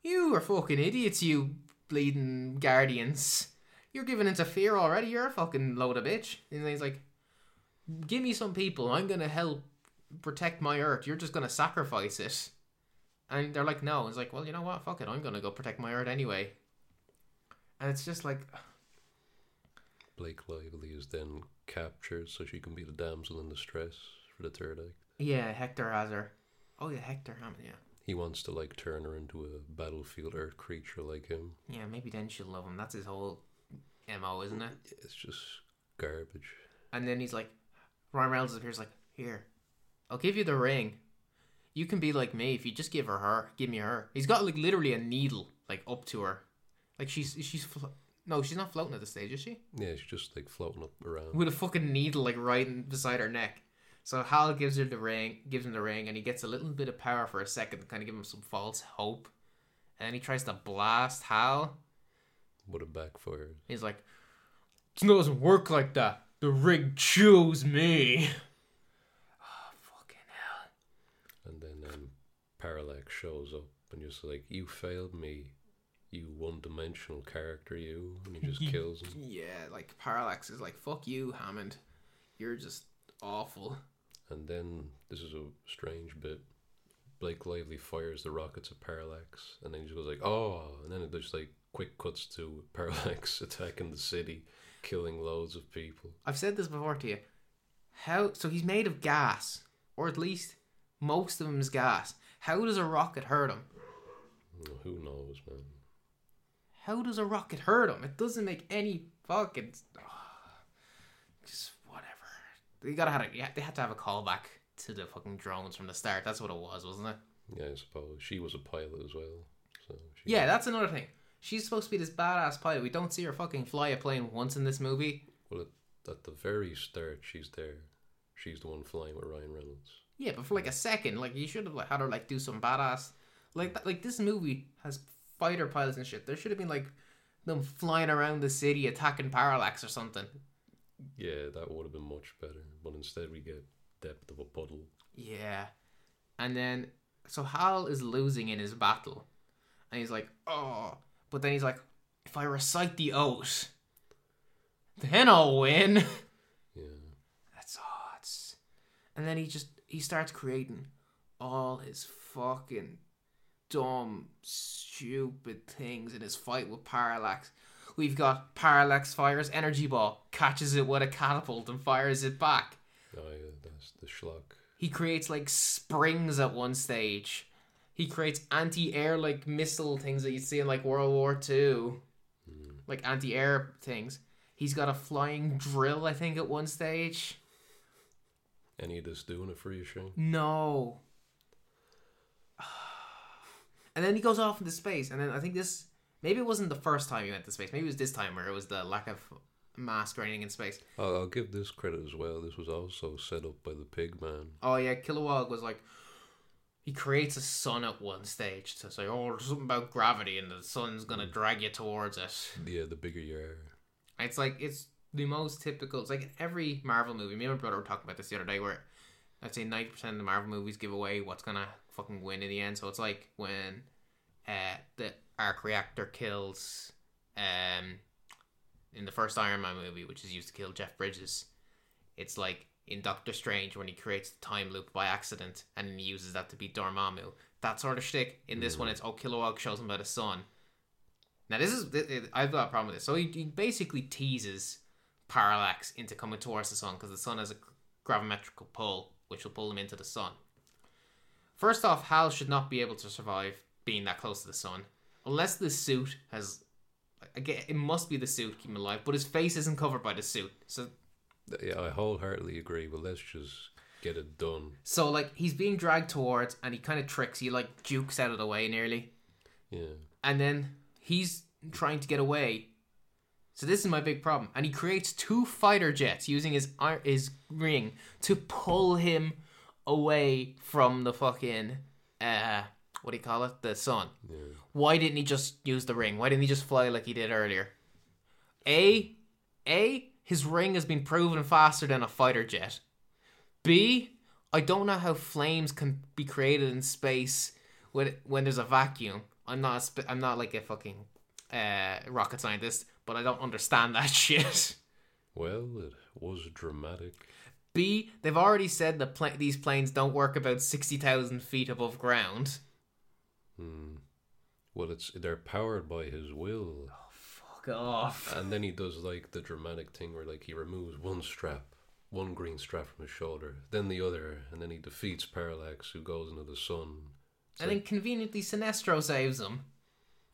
"You are fucking idiots, you bleeding guardians. You're giving into fear already. You're a fucking load of bitch." And he's like, "Give me some people. I'm gonna help protect my Earth. You're just gonna sacrifice it." And they're like, "No." It's like, "Well, you know what? Fuck it. I'm gonna go protect my Earth anyway." And it's just like, Blake Lively is then captured so she can be the damsel in distress for the third act. yeah, Hector has her. Oh yeah, Hector Hammond. Yeah, He wants to like turn her into a battlefield earth creature like him. yeah. Maybe then she'll love him. That's his whole mo, isn't it? It's just garbage. And then he's like, Ryan Reynolds appears like, here, I'll give you the ring. You can be like me if you just give her her, give me her. He's got like literally a needle like up to her, like she's she's flo- no, she's not floating at the stage, is she? Yeah, she's just like floating up around. With a fucking needle like right in- beside her neck. So Hal gives her the ring, gives him the ring, and he gets a little bit of power for a second to kind of give him some false hope. And then he tries to blast Hal. Would have backfired. He's like, it doesn't work like that. The rig chose me. Oh, fucking hell. And then um, Parallax shows up and just like, you failed me, you one dimensional character, you. And he just kills him. Yeah, like Parallax is like, fuck you, Hammond. You're just awful. And then this is a strange bit. Blake Lively fires the rockets at Parallax, and then he just goes like, "Oh!" And then it just like quick cuts to Parallax attacking the city, killing loads of people. I've said this before to you. How so he's made of gas, or at least most of him is gas. How does a rocket hurt him? Who knows, man? How does a rocket hurt him? It doesn't make any fucking. just whatever. They gotta have a, yeah, they had to have a callback to the fucking drones from the start. That's what it was, wasn't it? Yeah, I suppose she was a pilot as well. So Yeah, that's another thing. She's supposed to be this badass pilot. We don't see her fucking fly a plane once in this movie. Well, at the very start, she's there. She's the one flying with Ryan Reynolds. Yeah, but for like a second, like you should have like, had her like do some badass, like that- like this movie has fighter pilots and shit. There should have been like them flying around the city attacking Parallax or something. Yeah, that would have been much better. But instead, we get depth of a puddle. Yeah, and then so Hal is losing in his battle, and he's like, oh, but then he's like, if I recite the oath, then I'll win. Yeah, That's. It's... And then he just he starts creating all his fucking dumb, stupid things in his fight with Parallax. We've got Parallax fires energy ball, catches it with a catapult, and fires it back. oh yeah, that's the schlock. He creates like springs at one stage. He creates anti-air like missile things that you see in like World War Two, hmm. like anti-air things. He's got a flying drill, I think, at one stage. Any of this doing it for you, Shane? No. And then he goes off into space, and then I think this maybe it wasn't the first time he went to space. Maybe it was this time where it was the lack of mask or anything in space. I'll, I'll give this credit as well. This was also set up by the Pig Man. Oh yeah, Kilowog was like he creates a sun at one stage to say, "Oh, there's something about gravity, and the sun's gonna mm. drag you towards it." Yeah, the bigger you are. It's like it's the most typical. It's like in every Marvel movie. Me and my brother were talking about this the other day, where I'd say ninety percent of the Marvel movies give away what's gonna fucking win in the end. So it's like when uh, the arc reactor kills um in the first Iron Man movie, which is used to kill Jeff Bridges. It's like in Doctor Strange when he creates the time loop by accident and he uses that to beat Dormammu. That sort of shtick. In this one, it's oh Kilowog shows him about the sun. Now this is I've got a problem with this. So he, he basically teases Parallax into coming towards the sun because the sun has a gravimetrical pull, which will pull him into the sun. First off, Hal should not be able to survive being that close to the sun unless the suit has. Again, it must be the suit keeping him alive, but his face isn't covered by the suit. So, Yeah, I wholeheartedly agree. But let's just get it done. so like he's being dragged towards, and he kind of tricks. He like jukes out of the way nearly. Yeah, and then he's trying to get away. So this is my big problem, and he creates two fighter jets using his his ring to pull him away from the fucking uh what do you call it? The sun. Yeah. Why didn't he just use the ring? Why didn't he just fly like he did earlier? A, A, his ring has been proven faster than a fighter jet. B, I don't know how flames can be created in space when when there's a vacuum. I'm not a sp- I'm not like a fucking uh, rocket scientist, but I don't understand that shit. Well, it was dramatic. B, they've already said that pla- these planes don't work about sixty thousand feet above ground. Hmm. Well, it's they're powered by his will, Fuck off. and then he does like the dramatic thing where like he removes one strap, one green strap from his shoulder, then the other, and then he defeats Parallax, who goes into the sun. It's and like, then conveniently Sinestro saves him.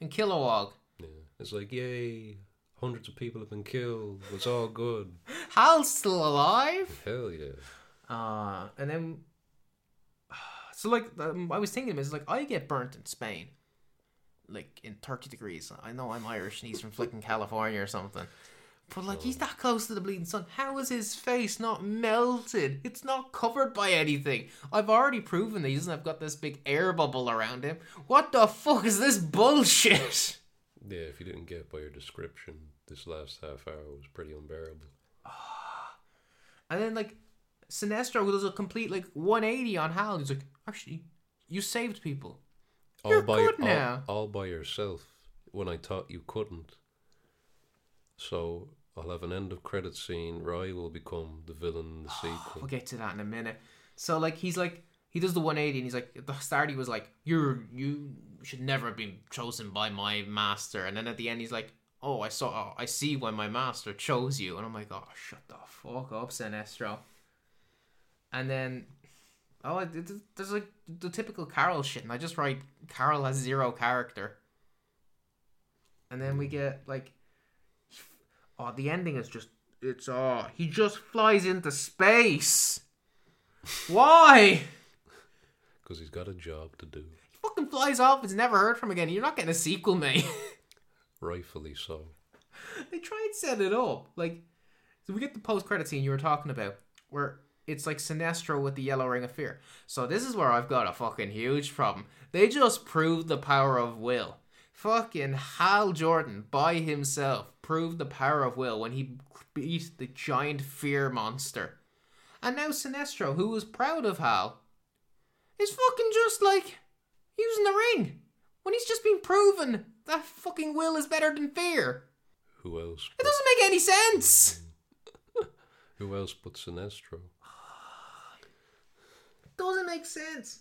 And Kilowog. yeah, it's like yay, hundreds of people have been killed. It's all good. Hal's still alive. Hell yeah. Uh, and then, so like, um, I was thinking, is like, I get burnt in Spain, like in 30 degrees. I know I'm Irish and he's from flicking California or something. But like, he's that close to the bleeding sun. How is his face not melted? It's not covered by anything. I've already proven that he doesn't have got this big air bubble around him. What the fuck is this bullshit? Yeah, if you didn't get by your description, this last half hour was pretty unbearable. And then like Sinestro does a complete like 180 on Hal. He's like, actually, you saved people. All You're by good all- now. all by yourself when I thought you couldn't. So I'll have an end of credit scene. Roy will become the villain in the oh, sequel. We'll get to that in a minute. So like he's like he does the 180 and he's like the start he was like you're you should never have been chosen by my master and then at the end he's like oh I saw I see when my master chose you and I'm like oh shut the fuck up Sinestro. And then oh it- it- there's like the typical Carol shit and I just write Carol has zero character. And then we hmm. get like oh the ending is just it's oh he just flies into space. Why? Because he's got a job to do. He fucking flies off. It's never heard from again. You're not getting a sequel, mate. Rightfully so. they try and set it up. Like, so we get the post credit scene you were talking about, where it's like Sinestro with the yellow ring of fear. So this is where I've got a fucking huge problem. They just proved the power of will. Fucking Hal Jordan by himself proved the power of will when he beat the giant fear monster. And now Sinestro, who was proud of Hal, is fucking just like using the ring when he's just been proven that fucking will is better than fear. Who else? It doesn't make any sense. Who else but Sinestro? doesn't make sense.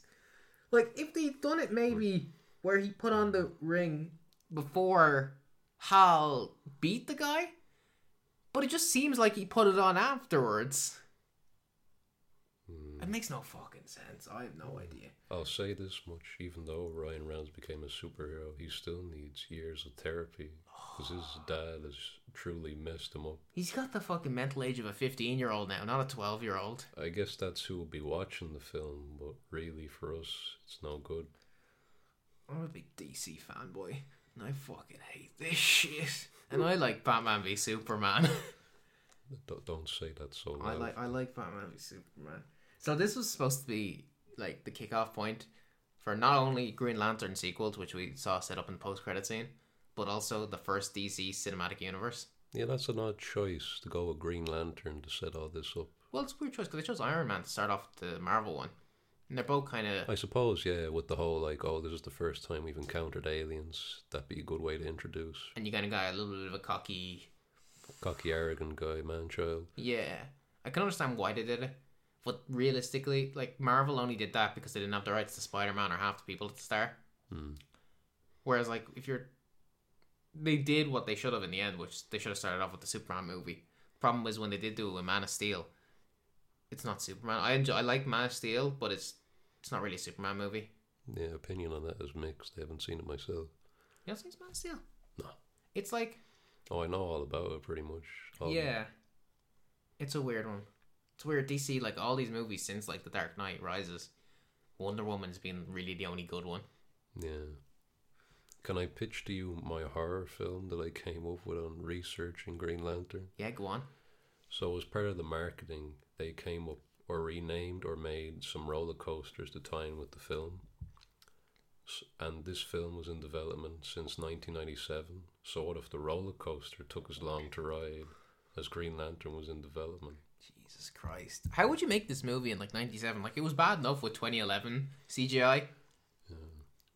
Like if they'd done it maybe where he put on the ring before Hal beat the guy, but it just seems like he put it on afterwards. Hmm. It makes no fucking sense. I have no hmm. idea. I'll say this much: even though Ryan Reynolds became a superhero, he still needs years of therapy because his dad has truly messed him up. He's got the fucking mental age of a 15 year old now, not a 12 year old. I guess that's who will be watching the film, but really for us, it's no good. I'm a big DC fanboy, and I fucking hate this shit. And I like Batman v Superman. Don't, don't say that so I loud. like I like Batman v Superman. So this was supposed to be like the kickoff point for not only Green Lantern sequels, which we saw set up in the post credit scene, but also the first DC cinematic universe. Yeah, that's an odd choice to go with Green Lantern to set all this up. Well, it's a weird choice because they chose Iron Man to start off the Marvel one, and they're both kind of I suppose, yeah, with the whole like, oh, this is the first time we've encountered aliens. That'd be a good way to introduce and you kind of got a little bit of a cocky. cocky, arrogant guy, man child. Yeah, I can understand why they did it, but realistically, like Marvel only did that because they didn't have the rights to Spider Man or half the people at the start. Hmm. Whereas, like, if you're, they did what they should have in the end, which they should have started off with the Superman movie. Problem was when they did do it with Man of Steel, it's not Superman. I enjoy, I like Man of Steel, but it's it's not really a Superman movie. Yeah, opinion on that is mixed. I haven't seen it myself. You know, it's Man of Steel. No. It's like Oh, I know all about it pretty much. All yeah, it's a weird one. It's weird. DC like all these movies since like The Dark Knight Rises, Wonder Woman's been really the only good one. Yeah. Can I pitch to you my horror film that I came up with on researching Green Lantern? Yeah, go on. So, as part of the marketing, they came up or renamed or made some roller coasters to tie in with the film. And this film was in development since 1997. So what if the roller coaster took as long to ride as Green Lantern was in development? Jesus Christ. How would you make this movie in like 97? Like, it was bad enough with 2011 CGI.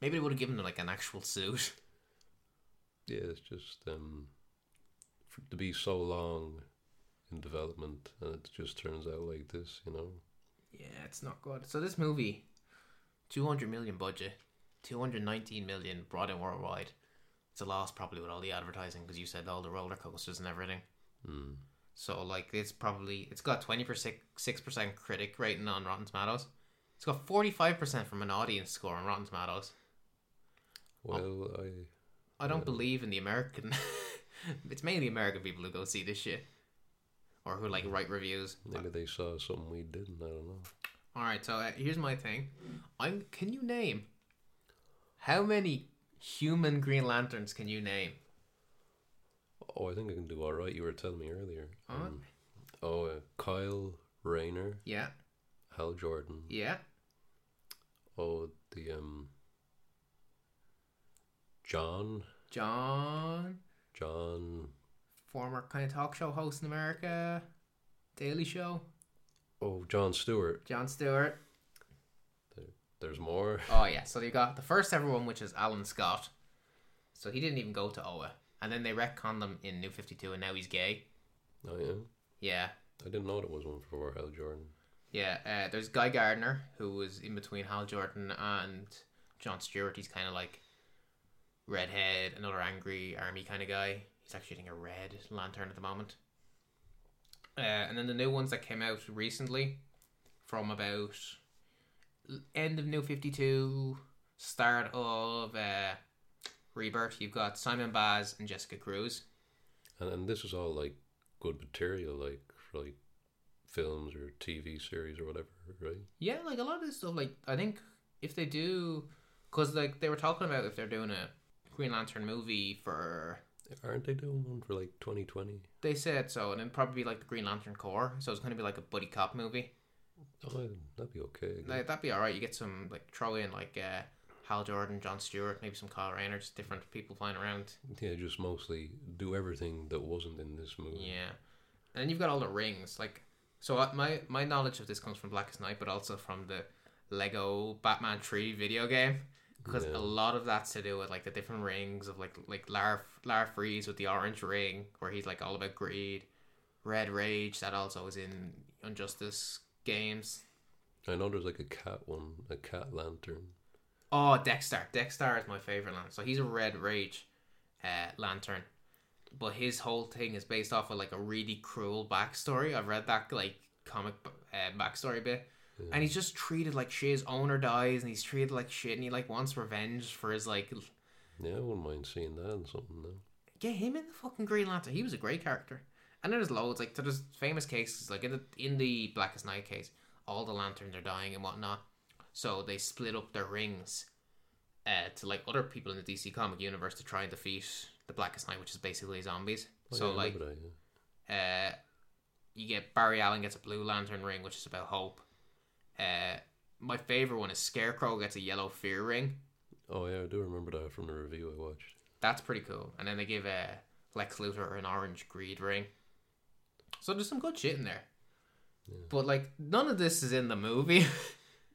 Maybe they would have given him like an actual suit. Yeah, it's just um, to be so long in development, and it just turns out like this, you know. Yeah, it's not good. So, this movie, 200 million budget, 219 million brought in worldwide. It's a loss probably with all the advertising because you said all the roller coasters and everything. Mm. So, like, it's probably, it's got 20% 6% critic rating on Rotten Tomatoes. It's got 45% from an audience score on Rotten Tomatoes. Well, I I don't believe in the American. it's mainly American people who go see this shit, or who like write reviews. maybe they saw something we didn't. I don't know. All right, so uh, here's my thing. I'm. Can you name how many human Green Lanterns can you name? Oh, I think I can do all right. You were telling me earlier. Um, oh, uh, Kyle Rayner, Yeah, Hal Jordan. yeah. Oh, the um, John, John, John. former kind of talk show host in America, Daily Show. Oh, John Stewart. John Stewart. There's more. Oh yeah, so you got the first ever one, which is Alan Scott. So he didn't even go to Oa, and then they retconned them in New Fifty Two, and now he's gay. Oh yeah, Yeah, I didn't know there was one for Hal Jordan. Yeah, uh, there's Guy Gardner who was in between Hal Jordan and John Stewart. He's kind of like redhead, another angry army kind of guy. He's actually shooting a red lantern at the moment. Uh, and then the new ones that came out recently, from about end of New Fifty Two, start of uh, Rebirth. You've got Simon Baz and Jessica Cruz. And and this is all like good material, like for like films or TV series or whatever, right? Yeah, like a lot of this stuff. Like I think if they do, because like they were talking about if they're doing a Green Lantern movie for, Aren't they doing one for like 2020? they said so, and it'd probably be like the Green Lantern Corps. So it's going to be like a buddy cop movie. Oh, that'd be okay. Like that'd be all right. You get some like throw in like uh, Hal Jordan, John Stewart, maybe some Kyle Rayner, just different people flying around. Yeah, just mostly do everything that wasn't in this movie. Yeah, and you've got all the rings. Like, so my my knowledge of this comes from Blackest Night, but also from the Lego Batman Three video game. Because Yeah. a lot of that's to do with like the different rings of like like Lar Larfleeze with the orange ring, where he's like all about greed. Red Rage that also is in Injustice games. I know there's like a cat one, a cat lantern. Oh, Dex-Starr. Dex-Starr is my favorite lantern. So he's a Red Rage uh, lantern, but his whole thing is based off of like a really cruel backstory. I've read that like comic uh, backstory bit, and he's just treated like shit. His owner dies, and he's treated like shit, and he like wants revenge for his like. Yeah, I wouldn't mind seeing that and something though. Get him in the fucking Green Lantern. He was a great character. And there's loads like there's famous cases like in the in the Blackest Night case, all the lanterns are dying and whatnot. So they split up their rings uh, to like other people in the DC comic universe to try and defeat the Blackest Night, which is basically zombies. Oh, so yeah, like that, yeah. uh, you get Barry Allen gets a blue lantern ring, which is about hope. Uh, my favorite one is Scarecrow gets a yellow fear ring. Oh yeah, I do remember that from the review I watched. That's pretty cool. And then they give uh, Lex Luthor an orange greed ring. So there's some good shit in there. But like none of this is in the movie.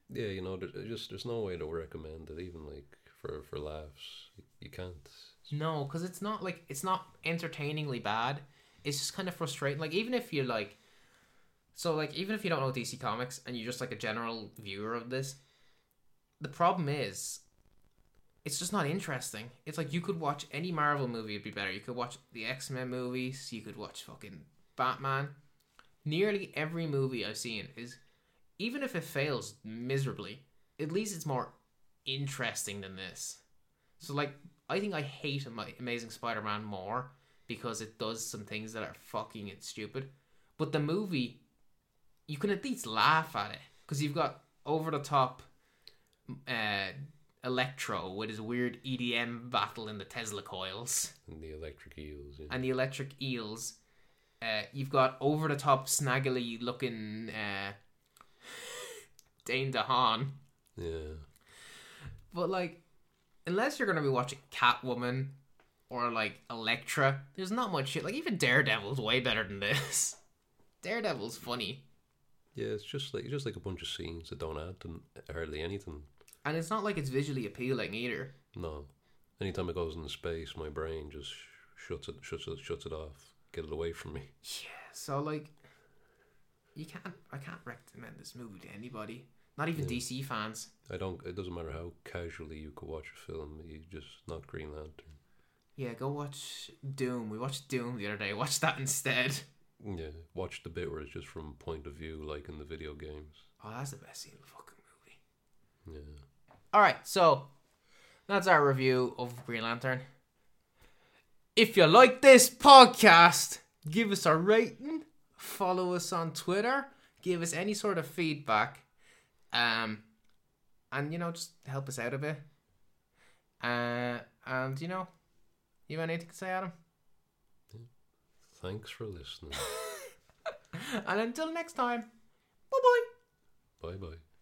Yeah, you know, there's just there's no way to recommend it, even like for for laughs. You can't. no, because it's not like it's not entertainingly bad. It's just kind of frustrating. Like even if you're like, so like even if you don't know DC Comics and you're just like a general viewer of this, the problem is, it's just not interesting. It's like you could watch any Marvel movie, it'd be better. You could watch the X Men movies. You could watch fucking Batman. Nearly every movie I've seen is, even if it fails miserably, at least it's more interesting than this. So like, I think I hate Ama- Amazing Spider-Man more because it does some things that are fucking it stupid. But the movie, you can at least laugh at it because you've got over the top, uh, Electro with his weird EDM battle in the Tesla coils And the electric eels. Yeah. and the electric eels. Uh, you've got over the top, snaggily looking uh, Dane DeHaan. yeah. But like, unless you're gonna be watching Catwoman or like Elektra, there's not much shit. Like even Daredevil's way better than this. Daredevil's funny, Yeah, it's just like it's just like a bunch of scenes that don't add to hardly anything. and it's not like it's visually appealing either. No. Anytime it goes into space, my brain just shuts it, shuts it, shuts it off. Get it away from me. Yeah, so like, you can't. I can't recommend this movie to anybody. Not even Yeah. DC fans. I don't. It doesn't matter how casually you could watch a film. You just not Green Lantern. Yeah, go watch Doom. We watched Doom the other day. Watch that instead. Yeah, watch the bit where it's just from point of view, like in the video games. Oh, that's the best scene in the fucking movie. Yeah. All right, so that's our review of Green Lantern. If you like this podcast, give us a rating, follow us on Twitter, give us any sort of feedback, um, and you know just help us out a bit. Uh, and you know, you have anything to say, Adam? Thanks for listening. And until next time, bye bye. bye bye.